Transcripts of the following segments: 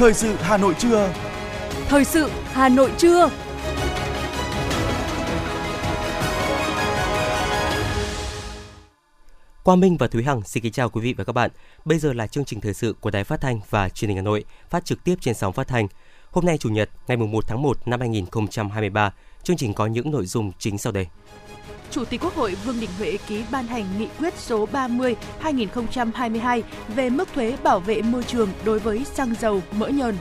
Thời sự Hà Nội trưa. Thời sự Hà Nội trưa. Quang Minh và Thúy Hằng xin kính chào quý vị và các bạn. Bây giờ là chương trình thời sự của Đài Phát thanh và Truyền hình Hà Nội, phát trực tiếp trên sóng phát thanh. Hôm nay chủ nhật, ngày 1 tháng 1 năm 2023, chương trình có những nội dung chính sau đây. Chủ tịch Quốc hội Vương Đình Huệ ký ban hành nghị quyết số 30/2022 về mức thuế bảo vệ môi trường đối với xăng dầu, mỡ nhờn.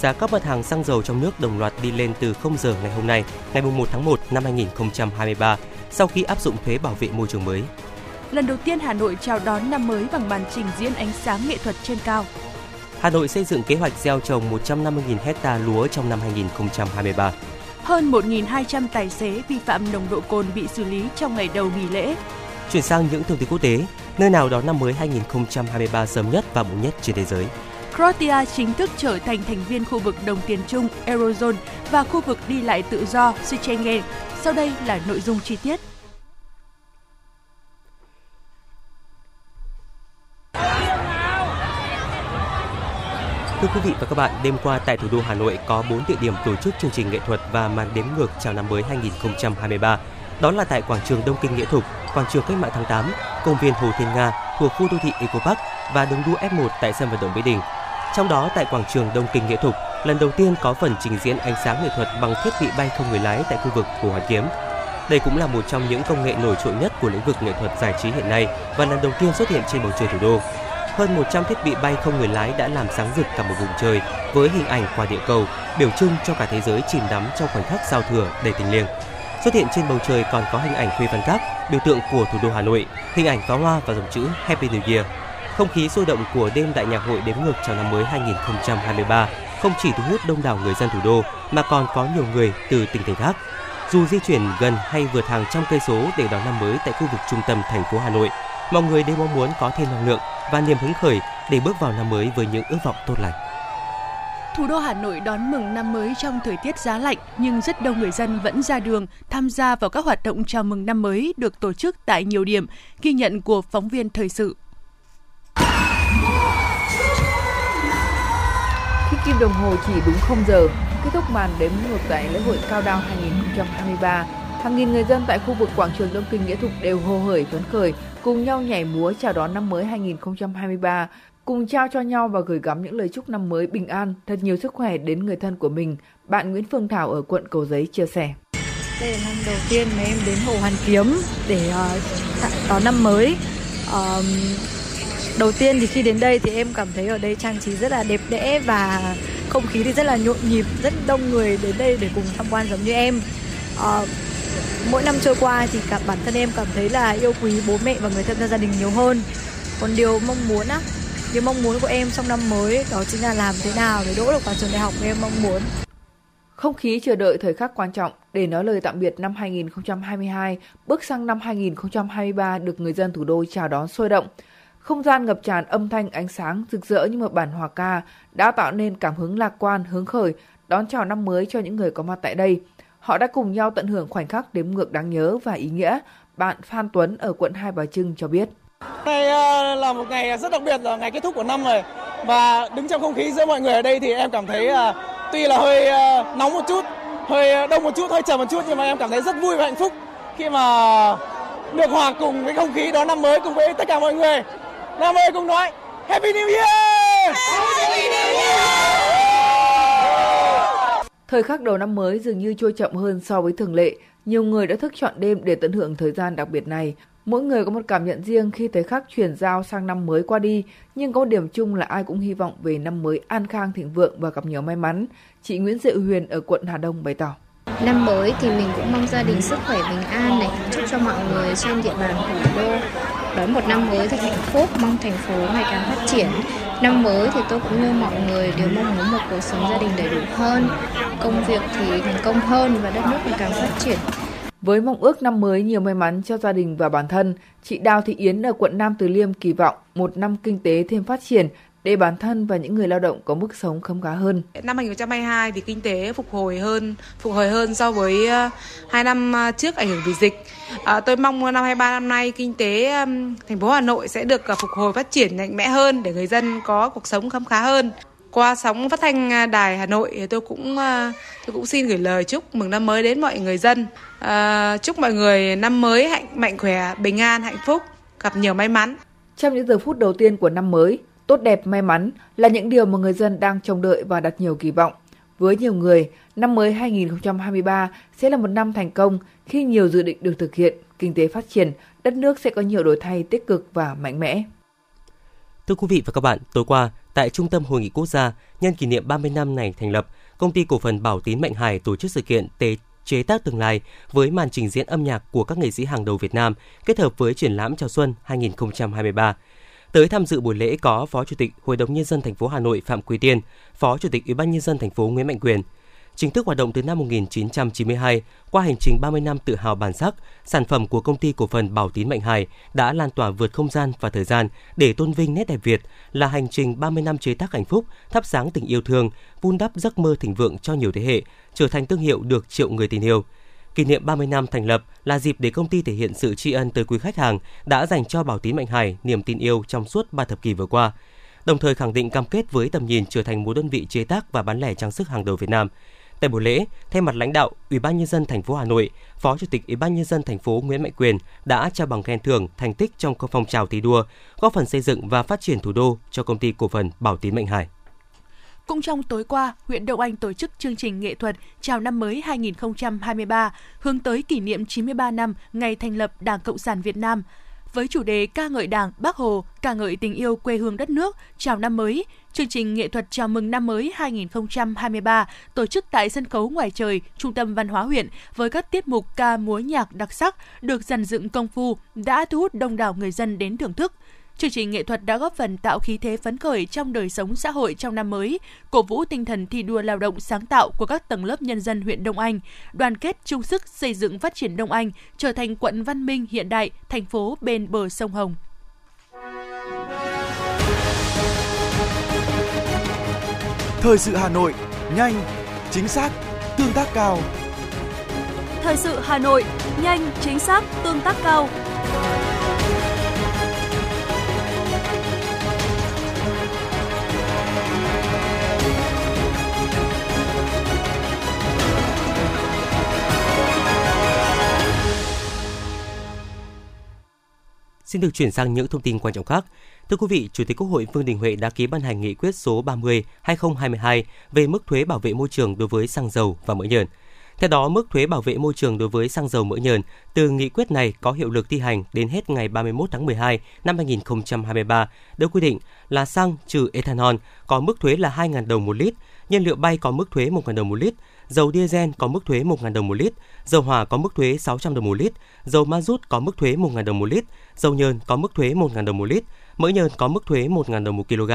Giá các mặt hàng xăng dầu trong nước đồng loạt đi lên từ 0 giờ ngày hôm nay, ngày 1 tháng 1 năm 2023, sau khi áp dụng thuế bảo vệ môi trường mới. Lần đầu tiên Hà Nội chào đón năm mới bằng màn trình diễn ánh sáng nghệ thuật trên cao. Hà Nội xây dựng kế hoạch gieo trồng 150.000 hecta lúa trong năm 2023 hơn 1.200 tài xế vi phạm nồng độ cồn bị xử lý trong ngày đầu nghỉ lễ. Chuyển sang những thông tin quốc tế, nơi nào đón năm mới 2023 sớm nhất và muộn nhất trên thế giới. Croatia chính thức trở thành thành viên khu vực đồng tiền chung Eurozone và khu vực đi lại tự do Schengen. Sau đây là nội dung chi tiết. Thưa quý vị và các bạn, đêm qua tại thủ đô Hà Nội có 4 địa điểm tổ chức chương trình nghệ thuật và màn đếm ngược chào năm mới 2023. Đó là tại quảng trường Đông Kinh Nghĩa Thục, quảng trường Cách mạng tháng 8, công viên Hồ Thiên Nga thuộc khu đô thị Eco Park và đường đua F1 tại sân vận động Mỹ Đình. Trong đó tại quảng trường Đông Kinh Nghĩa Thục, lần đầu tiên có phần trình diễn ánh sáng nghệ thuật bằng thiết bị bay không người lái tại khu vực Hồ Hoàn Kiếm. Đây cũng là một trong những công nghệ nổi trội nhất của lĩnh vực nghệ thuật giải trí hiện nay và lần đầu tiên xuất hiện trên bầu trời thủ đô hơn 100 thiết bị bay không người lái đã làm sáng rực cả một vùng trời với hình ảnh quả địa cầu, biểu trưng cho cả thế giới chìm đắm trong khoảnh khắc giao thừa đầy tình liêng. Xuất hiện trên bầu trời còn có hình ảnh Khuê Văn Các, biểu tượng của thủ đô Hà Nội, hình ảnh pháo hoa và dòng chữ Happy New Year. Không khí sôi động của đêm đại nhạc hội đếm ngược chào năm mới 2023 không chỉ thu hút đông đảo người dân thủ đô mà còn có nhiều người từ tỉnh thành khác. Dù di chuyển gần hay vượt hàng trăm cây số để đón năm mới tại khu vực trung tâm thành phố Hà Nội, mọi người đều mong muốn có thêm năng lượng và niềm hứng khởi để bước vào năm mới với những ước vọng tốt lành. Thủ đô Hà Nội đón mừng năm mới trong thời tiết giá lạnh, nhưng rất đông người dân vẫn ra đường tham gia vào các hoạt động chào mừng năm mới được tổ chức tại nhiều điểm, ghi nhận của phóng viên thời sự. Khi kim đồng hồ chỉ đúng 0 giờ, kết thúc màn đếm ngược tại lễ hội Cao Đao 2023, hàng nghìn người dân tại khu vực quảng trường Đông Kinh Nghĩa Thục đều hô hởi phấn khởi cùng nhau nhảy múa chào đón năm mới 2023, cùng trao cho nhau và gửi gắm những lời chúc năm mới bình an, thật nhiều sức khỏe đến người thân của mình. Bạn Nguyễn Phương Thảo ở quận Cầu Giấy chia sẻ. Đây là năm đầu tiên mà em đến Hồ Hoàn Kiếm để uh, đón năm mới. Uh, đầu tiên thì khi đến đây thì em cảm thấy ở đây trang trí rất là đẹp đẽ và không khí thì rất là nhộn nhịp, rất đông người đến đây để cùng tham quan giống như em. Uh, mỗi năm trôi qua thì cả bản thân em cảm thấy là yêu quý bố mẹ và người thân trong gia đình nhiều hơn. Còn điều mong muốn á điều mong muốn của em trong năm mới đó chính là làm thế nào để đỗ được vào trường đại học em mong muốn. Không khí chờ đợi thời khắc quan trọng để nói lời tạm biệt năm 2022, bước sang năm 2023 được người dân thủ đô chào đón sôi động. Không gian ngập tràn âm thanh ánh sáng rực rỡ như một bản hòa ca đã tạo nên cảm hứng lạc quan, hứng khởi đón chào năm mới cho những người có mặt tại đây – Họ đã cùng nhau tận hưởng khoảnh khắc đếm ngược đáng nhớ và ý nghĩa. Bạn Phan Tuấn ở quận Hai Bà Trưng cho biết. Đây ờ, là một ngày rất đặc biệt là ngày kết thúc của năm rồi và đứng trong không khí giữa mọi người ở đây thì em cảm thấy ờ, tuy là hơi ờ, nóng một chút, hơi đông một chút, hơi trầm một chút nhưng mà em cảm thấy rất vui và hạnh phúc khi mà được hòa cùng với không khí đón năm mới cùng với tất cả mọi người. Năm mới cùng nói Happy New Year! Happy New Year! Thời khắc đầu năm mới dường như trôi chậm hơn so với thường lệ. Nhiều người đã thức chọn đêm để tận hưởng thời gian đặc biệt này. Mỗi người có một cảm nhận riêng khi thời khắc chuyển giao sang năm mới qua đi, nhưng có điểm chung là ai cũng hy vọng về năm mới an khang thịnh vượng và gặp nhiều may mắn. Chị Nguyễn Diệu Huyền ở quận Hà Đông bày tỏ. Năm mới thì mình cũng mong gia đình sức khỏe bình an này, chúc cho mọi người trên địa bàn thủ đô đón một năm mới thật hạnh phúc, mong thành phố ngày càng phát triển. Năm mới thì tôi cũng như mọi người đều mong muốn một cuộc sống gia đình đầy đủ hơn, công việc thì thành công hơn và đất nước ngày càng phát triển. Với mong ước năm mới nhiều may mắn cho gia đình và bản thân, chị Đào Thị Yến ở quận Nam Từ Liêm kỳ vọng một năm kinh tế thêm phát triển để bản thân và những người lao động có mức sống khấm khá hơn. Năm 2022 thì kinh tế phục hồi hơn, phục hồi hơn so với ờ, hai năm ờ, trước ảnh hưởng vì dịch. À, tôi mong năm 23 năm nay kinh tế thành phố Hà Nội sẽ được phục hồi phát triển mạnh mẽ hơn để người dân có cuộc sống khấm khá hơn qua sóng phát thanh đài Hà Nội tôi cũng tôi cũng xin gửi lời chúc mừng năm mới đến mọi người dân. À, chúc mọi người năm mới hạnh mạnh khỏe, bình an, hạnh phúc, gặp nhiều may mắn. Trong những giờ phút đầu tiên của năm mới, tốt đẹp, may mắn là những điều mà người dân đang trông đợi và đặt nhiều kỳ vọng. Với nhiều người, năm mới 2023 sẽ là một năm thành công khi nhiều dự định được thực hiện, kinh tế phát triển, đất nước sẽ có nhiều đổi thay tích cực và mạnh mẽ. Thưa quý vị và các bạn, tối qua, tại Trung tâm Hội nghị Quốc gia, nhân kỷ niệm 30 năm ngày thành lập, Công ty Cổ phần Bảo Tín Mạnh Hải tổ chức sự kiện Tế chế tác tương lai với màn trình diễn âm nhạc của các nghệ sĩ hàng đầu Việt Nam kết hợp với triển lãm chào xuân 2023. Tới tham dự buổi lễ có Phó Chủ tịch Hội đồng nhân dân thành phố Hà Nội Phạm Quý Tiên, Phó Chủ tịch Ủy ban nhân dân thành phố Nguyễn Mạnh Quyền, chính thức hoạt động từ năm 1992, qua hành trình 30 năm tự hào bản sắc, sản phẩm của công ty cổ phần Bảo Tín Mạnh Hải đã lan tỏa vượt không gian và thời gian để tôn vinh nét đẹp Việt, là hành trình 30 năm chế tác hạnh phúc, thắp sáng tình yêu thương, vun đắp giấc mơ thịnh vượng cho nhiều thế hệ, trở thành thương hiệu được triệu người tin yêu. Kỷ niệm 30 năm thành lập là dịp để công ty thể hiện sự tri ân tới quý khách hàng đã dành cho Bảo Tín Mạnh Hải niềm tin yêu trong suốt 3 thập kỷ vừa qua đồng thời khẳng định cam kết với tầm nhìn trở thành một đơn vị chế tác và bán lẻ trang sức hàng đầu Việt Nam. Tại buổi lễ, thay mặt lãnh đạo Ủy ban nhân dân thành phố Hà Nội, Phó Chủ tịch Ủy ban nhân dân thành phố Nguyễn Mạnh Quyền đã trao bằng khen thưởng thành tích trong phong trào thi đua, góp phần xây dựng và phát triển thủ đô cho công ty cổ phần Bảo Tín Mạnh Hải. Cũng trong tối qua, huyện Đậu Anh tổ chức chương trình nghệ thuật chào năm mới 2023 hướng tới kỷ niệm 93 năm ngày thành lập Đảng Cộng sản Việt Nam – với chủ đề ca ngợi Đảng, Bác Hồ, ca ngợi tình yêu quê hương đất nước, chào năm mới. Chương trình nghệ thuật chào mừng năm mới 2023 tổ chức tại sân khấu ngoài trời, Trung tâm Văn hóa huyện với các tiết mục ca múa nhạc đặc sắc được dàn dựng công phu đã thu hút đông đảo người dân đến thưởng thức. Chương trình nghệ thuật đã góp phần tạo khí thế phấn khởi trong đời sống xã hội trong năm mới, cổ vũ tinh thần thi đua lao động sáng tạo của các tầng lớp nhân dân huyện Đông Anh, đoàn kết chung sức xây dựng phát triển Đông Anh trở thành quận văn minh hiện đại, thành phố bên bờ sông Hồng. Thời sự Hà Nội, nhanh, chính xác, tương tác cao. Thời sự Hà Nội, nhanh, chính xác, tương tác cao. Xin được chuyển sang những thông tin quan trọng khác. Thưa quý vị, Chủ tịch Quốc hội Vương Đình Huệ đã ký ban hành nghị quyết số 30/2022 về mức thuế bảo vệ môi trường đối với xăng dầu và mỡ nhờn. Theo đó, mức thuế bảo vệ môi trường đối với xăng dầu mỡ nhờn từ nghị quyết này có hiệu lực thi hành đến hết ngày 31 tháng 12 năm 2023, được quy định là xăng trừ ethanol có mức thuế là 2.000 đồng một lít, nhiên liệu bay có mức thuế 1.000 đồng một lít, dầu diesel có mức thuế 1.000 đồng một lít, dầu hỏa có mức thuế 600 đồng một lít, dầu ma rút có mức thuế 1.000 đồng một lít, dầu nhờn có mức thuế 1.000 đồng một lít, mỡ nhờn có mức thuế 1.000 đồng một kg.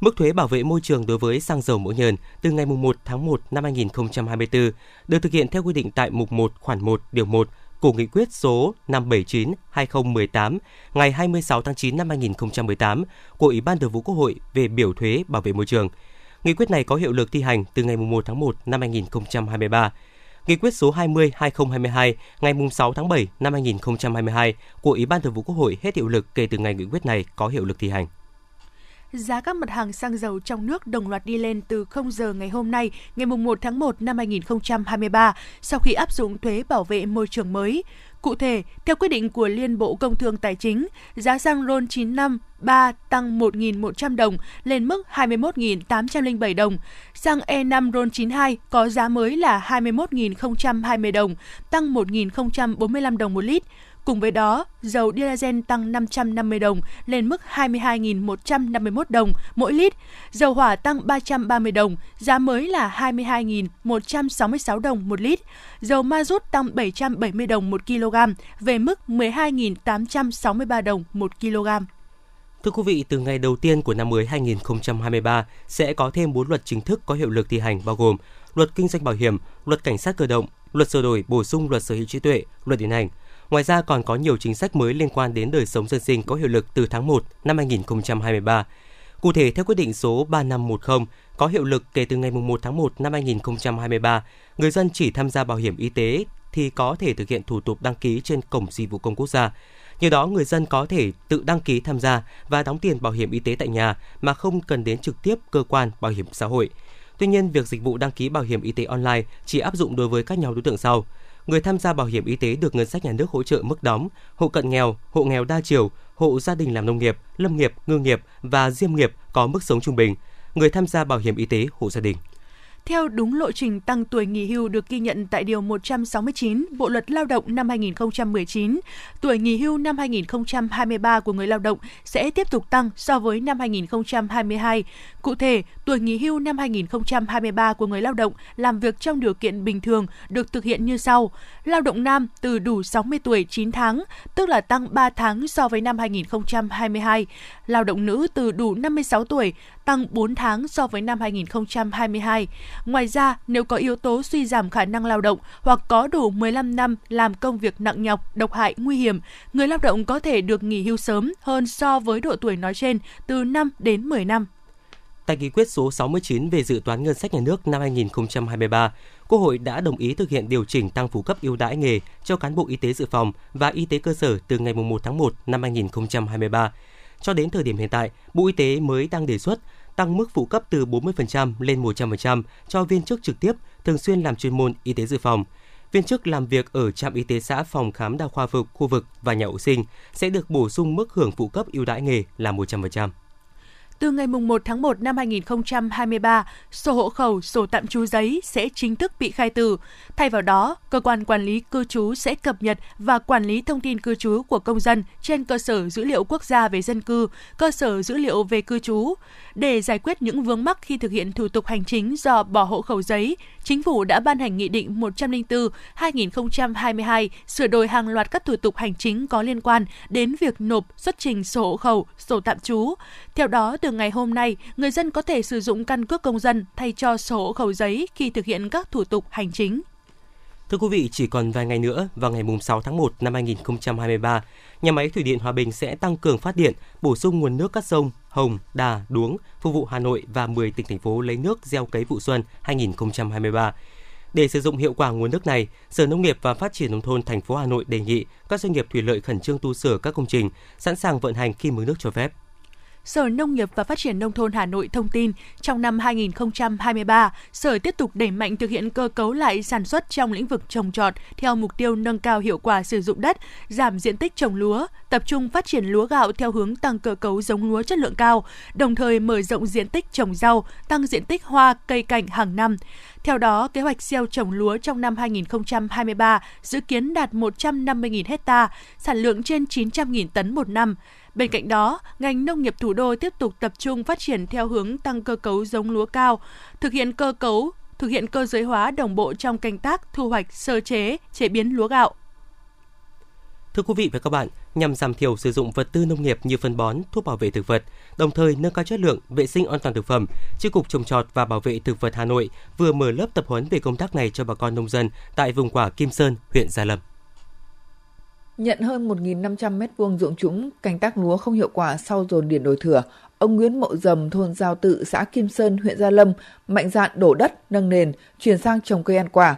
Mức thuế bảo vệ môi trường đối với xăng dầu mỡ nhờn từ ngày 1 tháng 1 năm 2024 được thực hiện theo quy định tại mục 1 khoản 1 điều 1 của nghị quyết số 579/2018 ngày 26 tháng 9 năm 2018 của Ủy ban Thường vụ Quốc hội về biểu thuế bảo vệ môi trường. Nghị quyết này có hiệu lực thi hành từ ngày 1 tháng 1 năm 2023. Nghị quyết số 20/2022 ngày 6 tháng 7 năm 2022 của Ủy ban Thường vụ Quốc hội hết hiệu lực kể từ ngày nghị quyết này có hiệu lực thi hành. Giá các mặt hàng xăng dầu trong nước đồng loạt đi lên từ 0 giờ ngày hôm nay, ngày 1 tháng 1 năm 2023, sau khi áp dụng thuế bảo vệ môi trường mới. Cụ thể, theo quyết định của Liên Bộ Công Thương Tài chính, giá xăng RON 95 3 tăng 1.100 đồng lên mức 21.807 đồng. Xăng E5 RON 92 có giá mới là 21.020 đồng, tăng 1.045 đồng một lít. Cùng với đó, dầu diesel tăng 550 đồng lên mức 22.151 đồng mỗi lít, dầu hỏa tăng 330 đồng, giá mới là 22.166 đồng một lít, dầu ma rút tăng 770 đồng một kg về mức 12.863 đồng một kg. Thưa quý vị, từ ngày đầu tiên của năm mới 2023 sẽ có thêm 4 luật chính thức có hiệu lực thi hành bao gồm Luật Kinh doanh Bảo hiểm, Luật Cảnh sát cơ động, Luật sửa đổi bổ sung Luật sở hữu trí tuệ, Luật điện ảnh, Ngoài ra còn có nhiều chính sách mới liên quan đến đời sống dân sinh có hiệu lực từ tháng 1 năm 2023. Cụ thể, theo quyết định số 3510 có hiệu lực kể từ ngày 1 tháng 1 năm 2023, người dân chỉ tham gia bảo hiểm y tế thì có thể thực hiện thủ tục đăng ký trên Cổng Dịch vụ Công Quốc gia. Nhờ đó người dân có thể tự đăng ký tham gia và đóng tiền bảo hiểm y tế tại nhà mà không cần đến trực tiếp cơ quan bảo hiểm xã hội. Tuy nhiên, việc dịch vụ đăng ký bảo hiểm y tế online chỉ áp dụng đối với các nhóm đối tượng sau. Người tham gia bảo hiểm y tế được ngân sách nhà nước hỗ trợ mức đóng, hộ cận nghèo, hộ nghèo đa chiều, hộ gia đình làm nông nghiệp, lâm nghiệp, ngư nghiệp và diêm nghiệp có mức sống trung bình. Người tham gia bảo hiểm y tế hộ gia đình theo đúng lộ trình tăng tuổi nghỉ hưu được ghi nhận tại Điều 169 Bộ Luật Lao động năm 2019. Tuổi nghỉ hưu năm 2023 của người lao động sẽ tiếp tục tăng so với năm 2022. Cụ thể, tuổi nghỉ hưu năm 2023 của người lao động làm việc trong điều kiện bình thường được thực hiện như sau. Lao động nam từ đủ 60 tuổi 9 tháng, tức là tăng 3 tháng so với năm 2022. Lao động nữ từ đủ 56 tuổi, tăng 4 tháng so với năm 2022. Ngoài ra, nếu có yếu tố suy giảm khả năng lao động hoặc có đủ 15 năm làm công việc nặng nhọc, độc hại, nguy hiểm, người lao động có thể được nghỉ hưu sớm hơn so với độ tuổi nói trên từ 5 đến 10 năm. Tại nghị quyết số 69 về dự toán ngân sách nhà nước năm 2023, Quốc hội đã đồng ý thực hiện điều chỉnh tăng phụ cấp ưu đãi nghề cho cán bộ y tế dự phòng và y tế cơ sở từ ngày 1 tháng 1 năm 2023. Cho đến thời điểm hiện tại, Bộ Y tế mới đang đề xuất tăng mức phụ cấp từ 40% lên 100% cho viên chức trực tiếp thường xuyên làm chuyên môn y tế dự phòng. Viên chức làm việc ở trạm y tế xã phòng khám đa khoa vực, khu vực và nhà hộ sinh sẽ được bổ sung mức hưởng phụ cấp ưu đãi nghề là 100%. Từ ngày 1 tháng 1 năm 2023, sổ hộ khẩu, sổ tạm trú giấy sẽ chính thức bị khai tử. Thay vào đó, cơ quan quản lý cư trú sẽ cập nhật và quản lý thông tin cư trú của công dân trên cơ sở dữ liệu quốc gia về dân cư, cơ sở dữ liệu về cư trú. Để giải quyết những vướng mắc khi thực hiện thủ tục hành chính do bỏ hộ khẩu giấy, Chính phủ đã ban hành Nghị định 104-2022 sửa đổi hàng loạt các thủ tục hành chính có liên quan đến việc nộp xuất trình sổ hộ khẩu, sổ tạm trú. Theo đó, từ ngày hôm nay, người dân có thể sử dụng căn cước công dân thay cho sổ hộ khẩu giấy khi thực hiện các thủ tục hành chính. Thưa quý vị, chỉ còn vài ngày nữa, vào ngày 6 tháng 1 năm 2023, nhà máy Thủy điện Hòa Bình sẽ tăng cường phát điện, bổ sung nguồn nước các sông Hồng, Đà, Đuống, phục vụ Hà Nội và 10 tỉnh thành phố lấy nước gieo cấy vụ xuân 2023. Để sử dụng hiệu quả nguồn nước này, Sở Nông nghiệp và Phát triển nông thôn thành phố Hà Nội đề nghị các doanh nghiệp thủy lợi khẩn trương tu sửa các công trình, sẵn sàng vận hành khi mực nước cho phép. Sở Nông nghiệp và Phát triển Nông thôn Hà Nội thông tin, trong năm 2023, Sở tiếp tục đẩy mạnh thực hiện cơ cấu lại sản xuất trong lĩnh vực trồng trọt theo mục tiêu nâng cao hiệu quả sử dụng đất, giảm diện tích trồng lúa, tập trung phát triển lúa gạo theo hướng tăng cơ cấu giống lúa chất lượng cao, đồng thời mở rộng diện tích trồng rau, tăng diện tích hoa, cây cảnh hàng năm. Theo đó, kế hoạch gieo trồng lúa trong năm 2023 dự kiến đạt 150.000 ha, sản lượng trên 900.000 tấn một năm. Bên cạnh đó, ngành nông nghiệp thủ đô tiếp tục tập trung phát triển theo hướng tăng cơ cấu giống lúa cao, thực hiện cơ cấu thực hiện cơ giới hóa đồng bộ trong canh tác, thu hoạch, sơ chế, chế biến lúa gạo. Thưa quý vị và các bạn, nhằm giảm thiểu sử dụng vật tư nông nghiệp như phân bón, thuốc bảo vệ thực vật, đồng thời nâng cao chất lượng, vệ sinh an toàn thực phẩm, Chi cục trồng trọt và bảo vệ thực vật Hà Nội vừa mở lớp tập huấn về công tác này cho bà con nông dân tại vùng quả Kim Sơn, huyện Gia Lâm nhận hơn 1.500 m2 ruộng trũng canh tác lúa không hiệu quả sau dồn điền đổi thừa, ông Nguyễn Mậu Dầm thôn Giao Tự, xã Kim Sơn, huyện Gia Lâm mạnh dạn đổ đất, nâng nền, chuyển sang trồng cây ăn quả.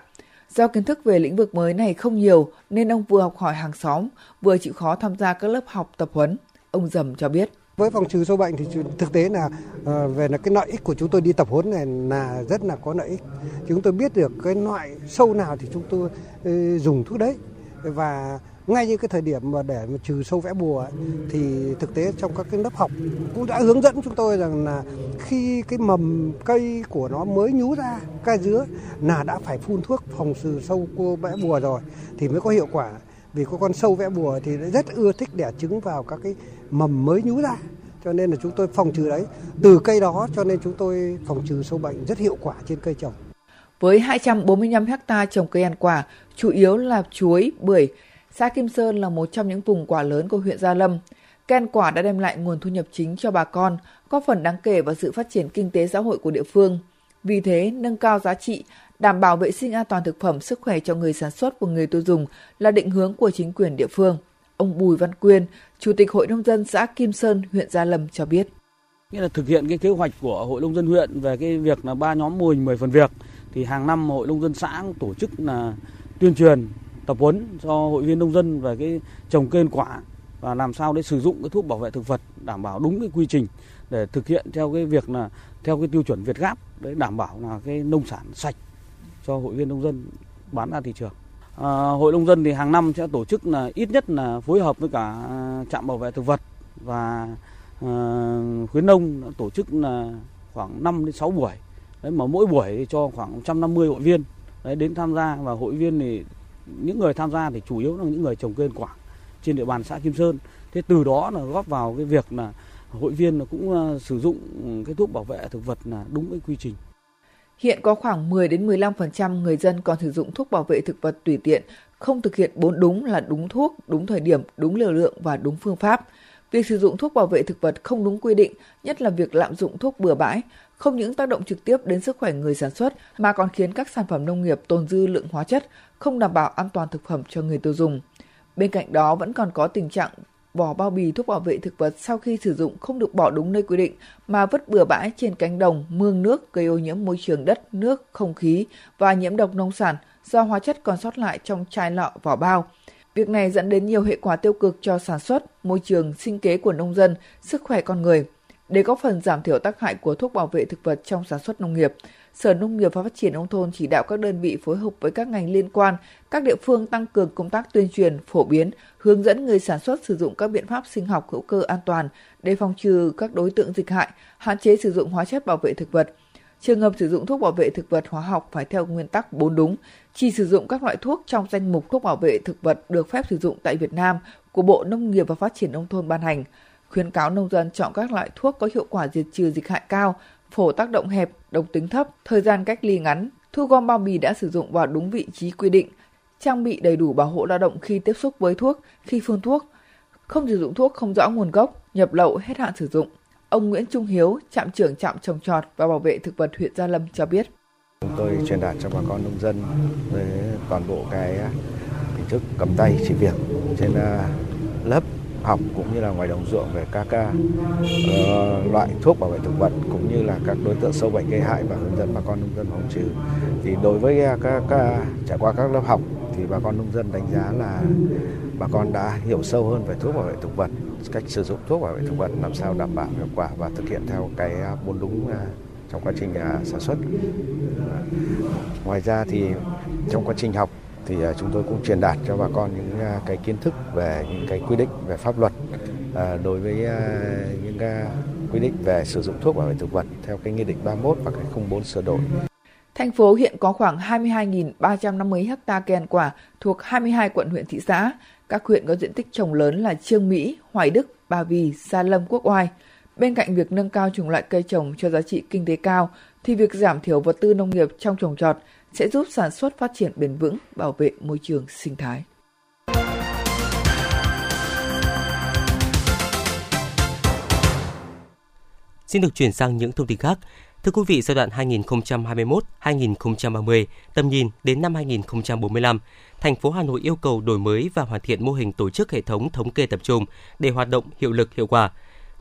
Do kiến thức về lĩnh vực mới này không nhiều nên ông vừa học hỏi hàng xóm, vừa chịu khó tham gia các lớp học tập huấn. Ông Dầm cho biết với phòng trừ sâu bệnh thì thực tế là ờ, về là cái lợi ích của chúng tôi đi tập huấn này là rất là có lợi ích chúng tôi biết được cái loại sâu nào thì chúng tôi ờ, dùng thuốc đấy và ngay như cái thời điểm mà để mà trừ sâu vẽ bùa ấy, thì thực tế trong các cái lớp học cũng đã hướng dẫn chúng tôi rằng là khi cái mầm cây của nó mới nhú ra cây dứa là đã phải phun thuốc phòng trừ sâu cua vẽ bùa rồi thì mới có hiệu quả. Vì có con sâu vẽ bùa thì rất ưa thích đẻ trứng vào các cái mầm mới nhú ra. Cho nên là chúng tôi phòng trừ đấy. Từ cây đó cho nên chúng tôi phòng trừ sâu bệnh rất hiệu quả trên cây trồng. Với 245 ha trồng cây ăn quả, chủ yếu là chuối, bưởi, Xã Kim Sơn là một trong những vùng quả lớn của huyện Gia Lâm. Ken quả đã đem lại nguồn thu nhập chính cho bà con, góp phần đáng kể vào sự phát triển kinh tế xã hội của địa phương. Vì thế, nâng cao giá trị, đảm bảo vệ sinh an toàn thực phẩm, sức khỏe cho người sản xuất và người tiêu dùng là định hướng của chính quyền địa phương. Ông Bùi Văn Quyên, Chủ tịch Hội Nông dân xã Kim Sơn, huyện Gia Lâm cho biết. Nghĩa là thực hiện cái kế hoạch của Hội Nông dân huyện về cái việc là ba nhóm mô hình 10 phần việc thì hàng năm Hội Nông dân xã tổ chức là tuyên truyền tập huấn cho hội viên nông dân về cái trồng cây quả và làm sao để sử dụng cái thuốc bảo vệ thực vật đảm bảo đúng cái quy trình để thực hiện theo cái việc là theo cái tiêu chuẩn Việt Gáp để đảm bảo là cái nông sản sạch cho hội viên nông dân bán ra thị trường. À, hội nông dân thì hàng năm sẽ tổ chức là ít nhất là phối hợp với cả trạm bảo vệ thực vật và à, khuyến nông tổ chức là khoảng 5 đến 6 buổi. Đấy mà mỗi buổi thì cho khoảng 150 hội viên đấy đến tham gia và hội viên thì những người tham gia thì chủ yếu là những người trồng cây quả trên địa bàn xã Kim Sơn. Thế từ đó là góp vào cái việc là hội viên cũng ờ, sử dụng cái thuốc bảo vệ thực vật là đúng cái quy trình. Hiện có khoảng 10 đến 15% người dân còn sử dụng thuốc bảo vệ thực vật tùy tiện, không thực hiện bốn đúng là đúng thuốc, đúng thời điểm, đúng liều lượng và đúng phương pháp. Việc sử dụng thuốc bảo vệ thực vật không đúng quy định, nhất là việc lạm dụng thuốc bừa bãi, không những tác động trực tiếp đến sức khỏe người sản xuất mà còn khiến các sản phẩm nông nghiệp tồn dư lượng hóa chất, không đảm bảo an toàn thực phẩm cho người tiêu dùng. Bên cạnh đó vẫn còn có tình trạng vỏ bao bì thuốc bảo vệ thực vật sau khi sử dụng không được bỏ đúng nơi quy định mà vứt bừa bãi trên cánh đồng, mương nước gây ô nhiễm môi trường đất, nước, không khí và nhiễm độc nông sản do hóa chất còn sót lại trong chai lọ vỏ bao. Việc này dẫn đến nhiều hệ quả tiêu cực cho sản xuất, môi trường, sinh kế của nông dân, sức khỏe con người. Để góp phần giảm thiểu tác hại của thuốc bảo vệ thực vật trong sản xuất nông nghiệp, Sở Nông nghiệp và Phát triển Nông thôn chỉ đạo các đơn vị phối hợp với các ngành liên quan, các địa phương tăng cường công tác tuyên truyền, phổ biến, hướng dẫn người sản xuất sử dụng các biện pháp sinh học hữu cơ an toàn để phòng trừ các đối tượng dịch hại, hạn chế sử dụng hóa chất bảo vệ thực vật. Trường hợp sử dụng thuốc bảo vệ thực vật hóa học phải theo nguyên tắc 4 đúng, chỉ sử dụng các loại thuốc trong danh mục thuốc bảo vệ thực vật được phép sử dụng tại Việt Nam của Bộ Nông nghiệp và Phát triển Nông thôn ban hành. Khuyến cáo nông dân chọn các loại thuốc có hiệu quả diệt trừ dịch hại cao, phổ tác động hẹp, độc tính thấp, thời gian cách ly ngắn, thu gom bao bì đã sử dụng vào đúng vị trí quy định, trang bị đầy đủ bảo hộ lao động khi tiếp xúc với thuốc, khi phun thuốc, không sử dụng thuốc không rõ nguồn gốc, nhập lậu hết hạn sử dụng. Ông Nguyễn Trung Hiếu, trạm trưởng trạm trồng trọt và bảo vệ thực vật huyện Gia Lâm cho biết. Chúng tôi truyền đạt cho bà con nông dân về toàn bộ cái à, hình thức cầm tay chỉ việc trên à, lớp học cũng như là ngoài đồng ruộng về các uh, loại thuốc bảo vệ thực vật cũng như là các đối tượng sâu bệnh gây hại và hướng dẫn bà con nông dân phòng trừ. Thì đối với các, các trải qua các lớp học thì bà con nông dân đánh giá là bà con đã hiểu sâu hơn về thuốc bảo vệ thực vật, cách sử dụng thuốc bảo vệ thực vật làm sao đảm bảo hiệu quả và thực hiện theo cái à, bốn đúng à, trong quá trình à, sản xuất. Ngoài ra thì trong quá trình học thì chúng tôi cũng truyền đạt cho bà con những cái kiến thức về những cái quy định về pháp luật đối với những cái quy định về sử dụng thuốc bảo vệ thực vật theo cái nghị định 31 và cái 04 sửa đổi. Thành phố hiện có khoảng 22.350 ha cây ăn quả thuộc 22 quận huyện thị xã. Các huyện có diện tích trồng lớn là Trương Mỹ, Hoài Đức, Ba Vì, Gia Lâm, Quốc Oai. Bên cạnh việc nâng cao chủng loại cây trồng cho giá trị kinh tế cao, thì việc giảm thiểu vật tư nông nghiệp trong trồng trọt sẽ giúp sản xuất phát triển bền vững, bảo vệ môi trường sinh thái. Xin được chuyển sang những thông tin khác. Thưa quý vị, giai đoạn 2021-2030, tầm nhìn đến năm 2045, thành phố Hà Nội yêu cầu đổi mới và hoàn thiện mô hình tổ chức hệ thống thống kê tập trung để hoạt động hiệu lực hiệu quả,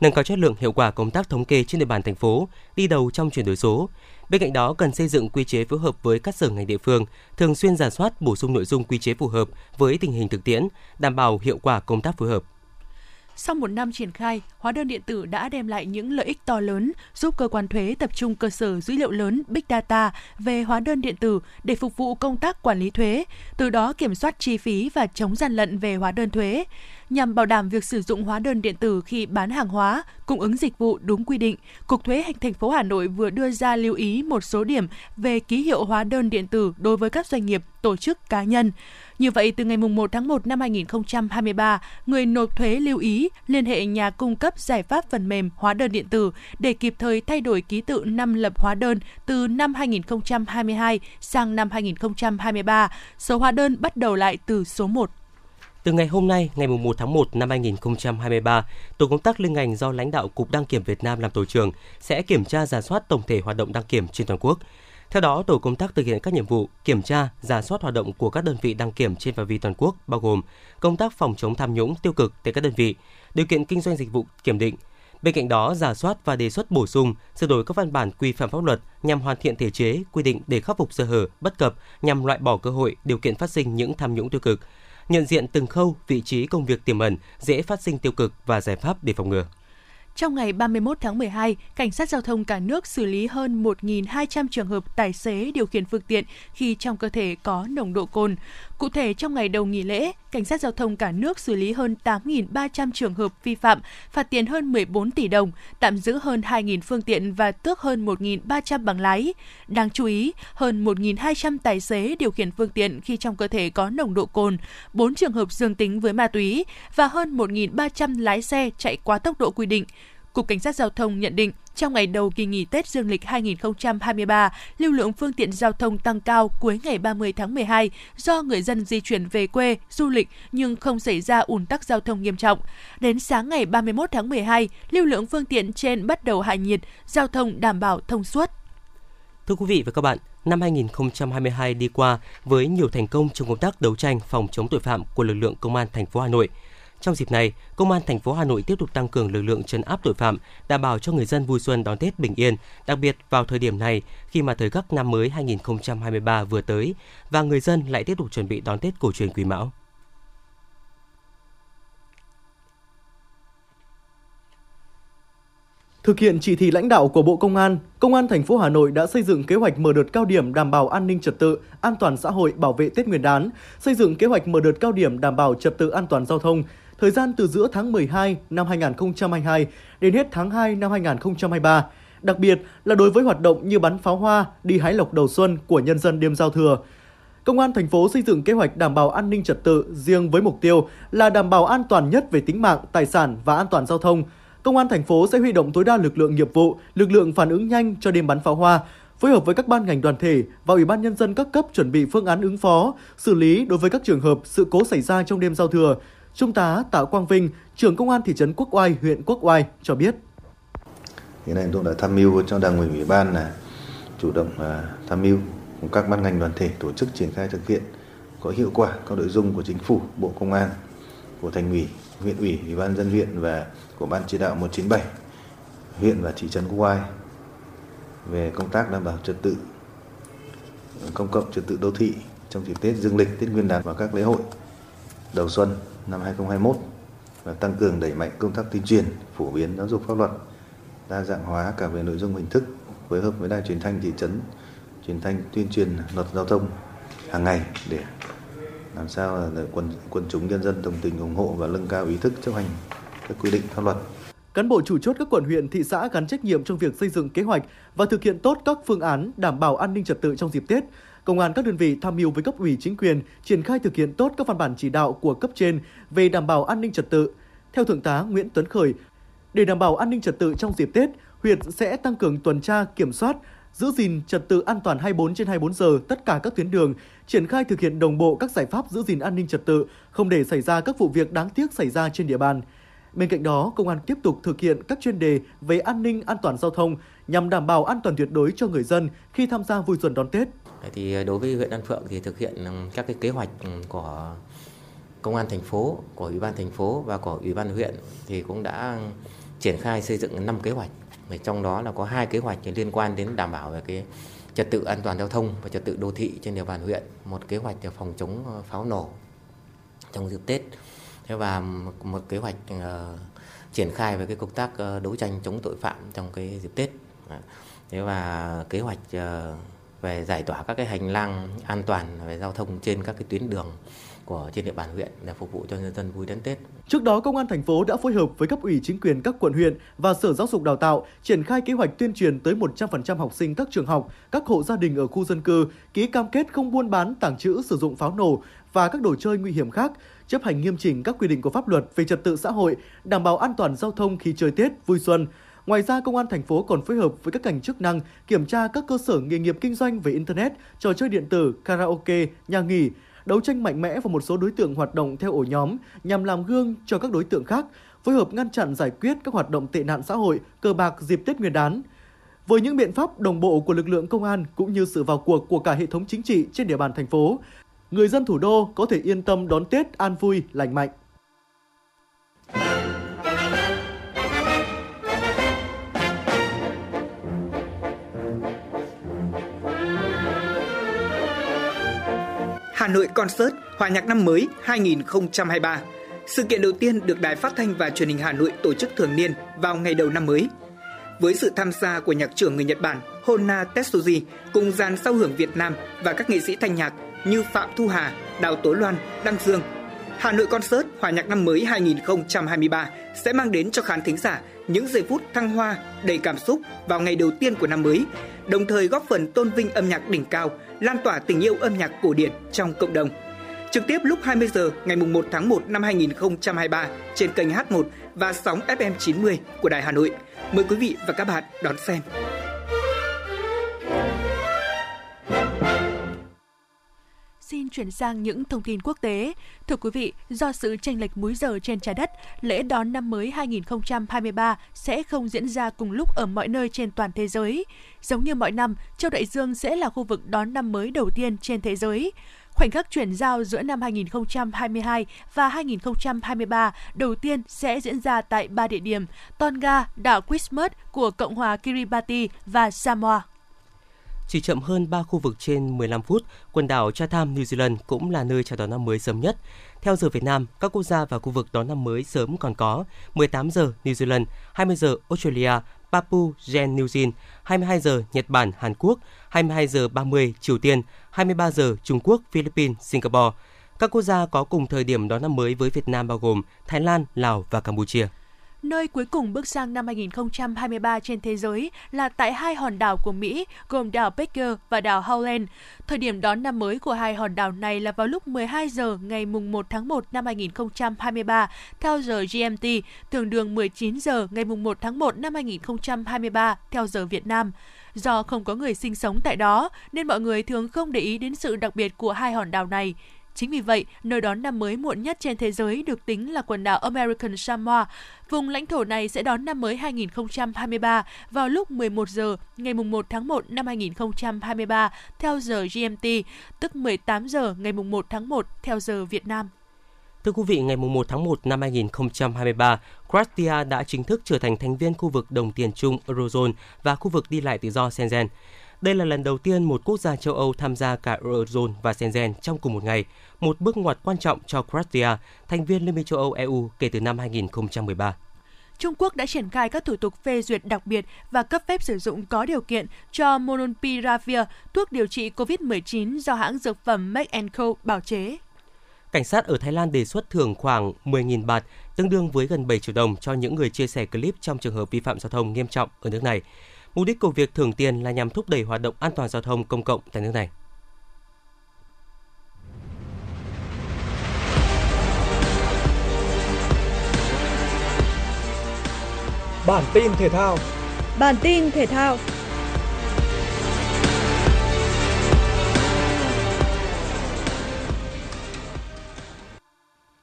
nâng cao chất lượng hiệu quả công tác thống kê trên địa bàn thành phố, đi đầu trong chuyển đổi số, Bên cạnh đó, cần xây dựng quy chế phối hợp với các sở ngành địa phương, thường xuyên giả soát bổ sung nội dung quy chế phù hợp với tình hình thực tiễn, đảm bảo hiệu quả công tác phối hợp. Sau một năm triển khai, hóa đơn điện tử đã đem lại những lợi ích to lớn, giúp cơ quan thuế tập trung cơ sở dữ liệu lớn Big Data về hóa đơn điện tử để phục vụ công tác quản lý thuế, từ đó kiểm soát chi phí và chống gian lận về hóa đơn thuế nhằm bảo đảm việc sử dụng hóa đơn điện tử khi bán hàng hóa, cung ứng dịch vụ đúng quy định. Cục Thuế hành thành phố Hà Nội vừa đưa ra lưu ý một số điểm về ký hiệu hóa đơn điện tử đối với các doanh nghiệp, tổ chức cá nhân. Như vậy, từ ngày 1 tháng 1 năm 2023, người nộp thuế lưu ý liên hệ nhà cung cấp giải pháp phần mềm hóa đơn điện tử để kịp thời thay đổi ký tự năm lập hóa đơn từ năm 2022 sang năm 2023. Số hóa đơn bắt đầu lại từ số 1. Từ ngày hôm nay, ngày 1 tháng 1 năm 2023, tổ công tác liên ngành do lãnh đạo Cục Đăng kiểm Việt Nam làm tổ trưởng sẽ kiểm tra giả soát tổng thể hoạt động đăng kiểm trên toàn quốc. Theo đó, tổ công tác thực hiện các nhiệm vụ kiểm tra, giả soát hoạt động của các đơn vị đăng kiểm trên phạm vi toàn quốc bao gồm công tác phòng chống tham nhũng tiêu cực tại các đơn vị, điều kiện kinh doanh dịch vụ kiểm định. Bên cạnh đó, giả soát và đề xuất bổ sung, sửa đổi các văn bản quy phạm pháp luật nhằm hoàn thiện thể chế, quy định để khắc phục sơ hở, bất cập nhằm loại bỏ cơ hội, điều kiện phát sinh những tham nhũng tiêu cực, nhận diện từng khâu, vị trí công việc tiềm ẩn, dễ phát sinh tiêu cực và giải pháp để phòng ngừa. Trong ngày 31 tháng 12, cảnh sát giao thông cả nước xử lý hơn 1.200 trường hợp tài xế điều khiển phương tiện khi trong cơ thể có nồng độ cồn. Cụ thể, trong ngày đầu nghỉ lễ, cảnh sát giao thông cả nước xử lý hơn 8.300 trường hợp vi phạm, phạt tiền hơn 14 tỷ đồng, tạm giữ hơn 2.000 phương tiện và tước hơn 1.300 bằng lái. Đáng chú ý, hơn 1.200 tài xế điều khiển phương tiện khi trong cơ thể có nồng độ cồn, 4 trường hợp dương tính với ma túy và hơn 1.300 lái xe chạy quá tốc độ quy định. Cục Cảnh sát Giao thông nhận định, trong ngày đầu kỳ nghỉ Tết Dương lịch 2023, lưu lượng phương tiện giao thông tăng cao cuối ngày 30 tháng 12 do người dân di chuyển về quê, du lịch nhưng không xảy ra ùn tắc giao thông nghiêm trọng. Đến sáng ngày 31 tháng 12, lưu lượng phương tiện trên bắt đầu hạ nhiệt, giao thông đảm bảo thông suốt. Thưa quý vị và các bạn, năm 2022 đi qua với nhiều thành công trong công tác đấu tranh phòng chống tội phạm của lực lượng công an thành phố Hà Nội – trong dịp này, Công an thành phố Hà Nội tiếp tục tăng cường lực lượng trấn áp tội phạm, đảm bảo cho người dân vui xuân đón Tết bình yên, đặc biệt vào thời điểm này khi mà thời khắc năm mới 2023 vừa tới và người dân lại tiếp tục chuẩn bị đón Tết cổ truyền Quý Mão. Thực hiện chỉ thị lãnh đạo của Bộ Công an, Công an thành phố Hà Nội đã xây dựng kế hoạch mở đợt cao điểm đảm bảo an ninh trật tự, an toàn xã hội bảo vệ Tết Nguyên đán, xây dựng kế hoạch mở đợt cao điểm đảm bảo trật tự an toàn giao thông, thời gian từ giữa tháng 12 năm 2022 đến hết tháng 2 năm 2023, đặc biệt là đối với hoạt động như bắn pháo hoa, đi hái lộc đầu xuân của nhân dân đêm giao thừa. Công an thành phố xây dựng kế hoạch đảm bảo an ninh trật tự riêng với mục tiêu là đảm bảo an toàn nhất về tính mạng, tài sản và an toàn giao thông. Công an thành phố sẽ huy động tối đa lực lượng nghiệp vụ, lực lượng phản ứng nhanh cho đêm bắn pháo hoa, phối hợp với các ban ngành đoàn thể và Ủy ban nhân dân các cấp chuẩn bị phương án ứng phó, xử lý đối với các trường hợp sự cố xảy ra trong đêm giao thừa, Trung tá Tạ Quang Vinh, trưởng công an thị trấn Quốc Oai, huyện Quốc Oai cho biết. Hiện nay tôi đã tham mưu cho đảng ủy ủy ban là chủ động à, tham mưu cùng các ban ngành đoàn thể tổ chức triển khai thực hiện có hiệu quả các nội dung của chính phủ, bộ công an, của thành ủy, huyện ủy, ủy ban dân huyện và của ban chỉ đạo 197 huyện và thị trấn Quốc Oai về công tác đảm bảo trật tự công cộng trật tự đô thị trong dịp Tết Dương lịch, Tết Nguyên đán và các lễ hội đầu xuân năm 2021 và tăng cường đẩy mạnh công tác tuyên truyền, phổ biến giáo dục pháp luật, đa dạng hóa cả về nội dung hình thức, phối hợp với đài truyền thanh thị trấn truyền thanh tuyên truyền luật giao thông hàng ngày để làm sao là quần quần chúng nhân dân đồng tình ủng hộ và nâng cao ý thức chấp hành các quy định pháp luật. Cán bộ chủ chốt các quận huyện, thị xã gắn trách nhiệm trong việc xây dựng kế hoạch và thực hiện tốt các phương án đảm bảo an ninh trật tự trong dịp Tết, Công an các đơn vị tham mưu với cấp ủy chính quyền triển khai thực hiện tốt các văn bản chỉ đạo của cấp trên về đảm bảo an ninh trật tự. Theo Thượng tá Nguyễn Tuấn Khởi, để đảm bảo an ninh trật tự trong dịp Tết, huyện sẽ tăng cường tuần tra, kiểm soát, giữ gìn trật tự an toàn 24 trên 24 giờ tất cả các tuyến đường, triển khai thực hiện đồng bộ các giải pháp giữ gìn an ninh trật tự, không để xảy ra các vụ việc đáng tiếc xảy ra trên địa bàn. Bên cạnh đó, công an tiếp tục thực hiện các chuyên đề về an ninh an toàn giao thông nhằm đảm bảo an toàn tuyệt đối cho người dân khi tham gia vui xuân đón Tết. Thì ờ, đối với huyện Đan Phượng thì thực hiện các cái kế hoạch của công an thành phố, của ủy ban thành phố và của ủy ban huyện thì cũng đã triển khai xây dựng 5 kế hoạch. Trong đó là có hai kế hoạch liên quan đến đảm bảo về cái trật tự an toàn giao thông và trật tự đô thị trên địa bàn huyện. Một kế hoạch phòng chống ờ, pháo nổ trong dịp Tết thế và một kế hoạch uh, triển khai về cái công tác uh, đấu tranh chống tội phạm trong cái dịp Tết thế và kế hoạch uh, về giải tỏa các cái hành lang an toàn về giao thông trên các cái tuyến đường của trên địa bàn huyện để phục vụ cho nhân dân vui đón Tết. Trước đó, Công an thành phố đã phối hợp với cấp ủy chính quyền các quận huyện và Sở Giáo dục Đào tạo triển khai kế hoạch tuyên truyền tới 100% học sinh các trường học, các hộ gia đình ở khu dân cư ký cam kết không buôn bán, tàng trữ, sử dụng pháo nổ và các đồ chơi nguy hiểm khác, chấp hành nghiêm chỉnh các quy định của pháp luật về trật tự xã hội, đảm bảo an toàn giao thông khi chơi Tết, vui xuân. Ngoài ra, công an thành phố còn phối hợp với các ngành chức năng kiểm tra các cơ sở nghề nghiệp kinh doanh về internet, trò chơi điện tử, karaoke, nhà nghỉ, đấu tranh mạnh mẽ vào một số đối tượng hoạt động theo ổ nhóm nhằm làm gương cho các đối tượng khác, phối hợp ngăn chặn giải quyết các hoạt động tệ nạn xã hội, cờ bạc dịp Tết Nguyên đán. Với những biện pháp đồng bộ của lực lượng công an cũng như sự vào cuộc của cả hệ thống chính trị trên địa bàn thành phố, người dân thủ đô có thể yên tâm đón Tết an vui, lành mạnh. Nội Concert Hòa nhạc năm mới 2023. Sự kiện đầu tiên được Đài Phát thanh và Truyền hình Hà Nội tổ chức thường niên vào ngày đầu năm mới. Với sự tham gia của nhạc trưởng người Nhật Bản Honna Tetsuji cùng dàn sao hưởng Việt Nam và các nghệ sĩ thanh nhạc như Phạm Thu Hà, Đào Tố Loan, Đăng Dương. Hà Nội Concert Hòa nhạc năm mới 2023 sẽ mang đến cho khán thính giả những giây phút thăng hoa đầy cảm xúc vào ngày đầu tiên của năm mới, đồng thời góp phần tôn vinh âm nhạc đỉnh cao, lan tỏa tình yêu âm nhạc cổ điển trong cộng đồng. Trực tiếp lúc 20 giờ ngày 1 tháng 1 năm 2023 trên kênh H1 và sóng FM 90 của Đài Hà Nội. Mời quý vị và các bạn đón xem. Xin chuyển sang những thông tin quốc tế. Thưa quý vị, do sự chênh lệch múi giờ trên trái đất, lễ đón năm mới 2023 sẽ không diễn ra cùng lúc ở mọi nơi trên toàn thế giới. Giống như mọi năm, châu Đại Dương sẽ là khu vực đón năm mới đầu tiên trên thế giới. Khoảnh khắc chuyển giao giữa năm 2022 và 2023 đầu tiên sẽ diễn ra tại ba địa điểm Tonga, đảo Christmas của Cộng hòa Kiribati và Samoa. Chỉ chậm hơn 3 khu vực trên 15 phút, quần đảo Chatham, New Zealand cũng là nơi chào đón năm mới sớm nhất. Theo giờ Việt Nam, các quốc gia và khu vực đón năm mới sớm còn có 18 giờ New Zealand, 20 giờ Australia, Papua New Guinea, 22 giờ Nhật Bản, Hàn Quốc, 22 giờ 30 Triều Tiên, 23 giờ Trung Quốc, Philippines, Singapore. Các quốc gia có cùng thời điểm đón năm mới với Việt Nam bao gồm Thái Lan, Lào và Campuchia. Nơi cuối cùng bước sang năm 2023 trên thế giới là tại hai hòn đảo của Mỹ, gồm đảo Baker và đảo Howland. Thời điểm đón năm mới của hai hòn đảo này là vào lúc 12 giờ ngày mùng 1 tháng 1 năm 2023 theo giờ GMT, tương đương 19 giờ ngày mùng 1 tháng 1 năm 2023 theo giờ Việt Nam. Do không có người sinh sống tại đó nên mọi người thường không để ý đến sự đặc biệt của hai hòn đảo này. Chính vì vậy, nơi đón năm mới muộn nhất trên thế giới được tính là quần đảo American Samoa. Vùng lãnh thổ này sẽ đón năm mới 2023 vào lúc 11 giờ ngày 1 tháng 1 năm 2023 theo giờ GMT, tức 18 giờ ngày 1 tháng 1 theo giờ Việt Nam. Thưa quý vị, ngày 1 tháng 1 năm 2023, Croatia đã chính thức trở thành thành viên khu vực đồng tiền chung Eurozone và khu vực đi lại tự do Schengen. Đây là lần đầu tiên một quốc gia châu Âu tham gia cả Eurozone và Schengen trong cùng một ngày, một bước ngoặt quan trọng cho Croatia, thành viên Liên minh châu Âu EU kể từ năm 2013. Trung Quốc đã triển khai các thủ tục phê duyệt đặc biệt và cấp phép sử dụng có điều kiện cho Molnupiravir, thuốc điều trị COVID-19 do hãng dược phẩm Merck Co bào chế. Cảnh sát ở Thái Lan đề xuất thưởng khoảng 10.000 bạt, tương đương với gần 7 triệu đồng cho những người chia sẻ clip trong trường hợp vi phạm giao thông nghiêm trọng ở nước này. Mục đích của việc thưởng tiền là nhằm thúc đẩy hoạt động an toàn giao thông công cộng tại nước này. Bản tin thể thao. Bản tin thể thao.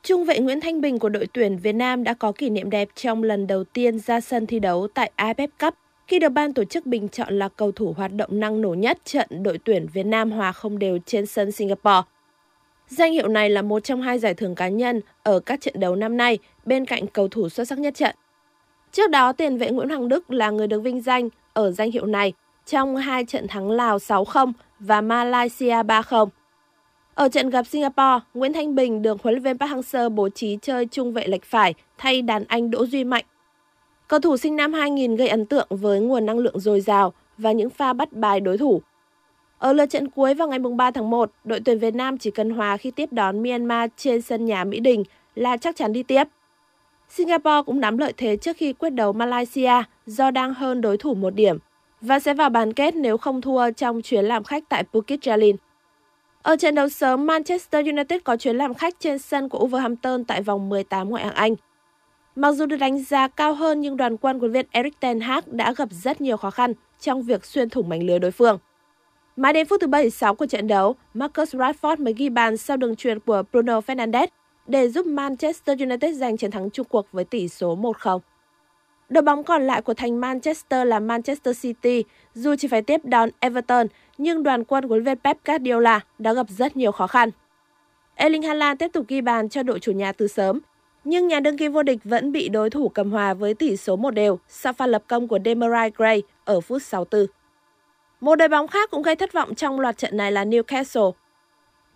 Trung vệ Nguyễn Thanh Bình của đội tuyển Việt Nam đã có kỷ niệm đẹp trong lần đầu tiên ra sân thi đấu tại AFF Cup khi được ban tổ chức bình chọn là cầu thủ hoạt động năng nổ nhất trận đội tuyển Việt Nam hòa không đều trên sân Singapore. Danh hiệu này là một trong hai giải thưởng cá nhân ở các trận đấu năm nay bên cạnh cầu thủ xuất sắc nhất trận. Trước đó, tiền vệ Nguyễn Hoàng Đức là người được vinh danh ở danh hiệu này trong hai trận thắng Lào 6-0 và Malaysia 3-0. Ở trận gặp Singapore, Nguyễn Thanh Bình được huấn luyện viên Park Hang-seo bố trí chơi trung vệ lệch phải thay đàn anh Đỗ Duy Mạnh Cầu thủ sinh năm 2000 gây ấn tượng với nguồn năng lượng dồi dào và những pha bắt bài đối thủ. Ở lượt trận cuối vào ngày 3 tháng 1, đội tuyển Việt Nam chỉ cần hòa khi tiếp đón Myanmar trên sân nhà Mỹ Đình là chắc chắn đi tiếp. Singapore cũng nắm lợi thế trước khi quyết đấu Malaysia do đang hơn đối thủ một điểm và sẽ vào bán kết nếu không thua trong chuyến làm khách tại Bukit Jalil. Ở trận đấu sớm, Manchester United có chuyến làm khách trên sân của Wolverhampton tại vòng 18 ngoại hạng Anh. Mặc dù được đánh giá cao hơn nhưng đoàn quân của viên Erik Ten Hag đã gặp rất nhiều khó khăn trong việc xuyên thủng mảnh lưới đối phương. Mãi đến phút thứ 76 của trận đấu, Marcus Rashford mới ghi bàn sau đường truyền của Bruno Fernandes để giúp Manchester United giành chiến thắng chung cuộc với tỷ số 1-0. Đội bóng còn lại của thành Manchester là Manchester City, dù chỉ phải tiếp đón Everton, nhưng đoàn quân của viên Pep Guardiola đã gặp rất nhiều khó khăn. Erling Haaland tiếp tục ghi bàn cho đội chủ nhà từ sớm nhưng nhà đương kim vô địch vẫn bị đối thủ cầm hòa với tỷ số một đều sau pha lập công của Demarai Gray ở phút 64. Một đội bóng khác cũng gây thất vọng trong loạt trận này là Newcastle.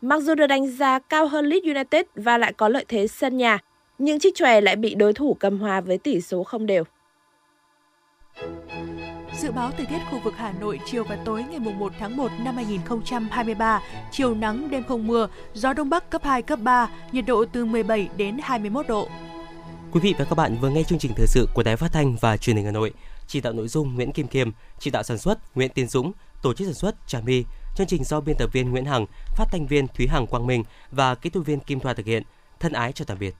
Mặc dù được đánh giá cao hơn Leeds United và lại có lợi thế sân nhà, nhưng chiếc chòe lại bị đối thủ cầm hòa với tỷ số không đều. Dự báo thời tiết khu vực Hà Nội chiều và tối ngày 1 tháng 1 năm 2023, chiều nắng đêm không mưa, gió đông bắc cấp 2 cấp 3, nhiệt độ từ 17 đến 21 độ. Quý vị và các bạn vừa nghe chương trình thời sự của Đài Phát thanh và Truyền hình Hà Nội. Chỉ đạo nội dung Nguyễn Kim Kiêm, chỉ đạo sản xuất Nguyễn Tiến Dũng, tổ chức sản xuất Trà My. Chương trình do biên tập viên Nguyễn Hằng, phát thanh viên Thúy Hằng Quang Minh và kỹ thuật viên Kim Thoa thực hiện. Thân ái chào tạm biệt.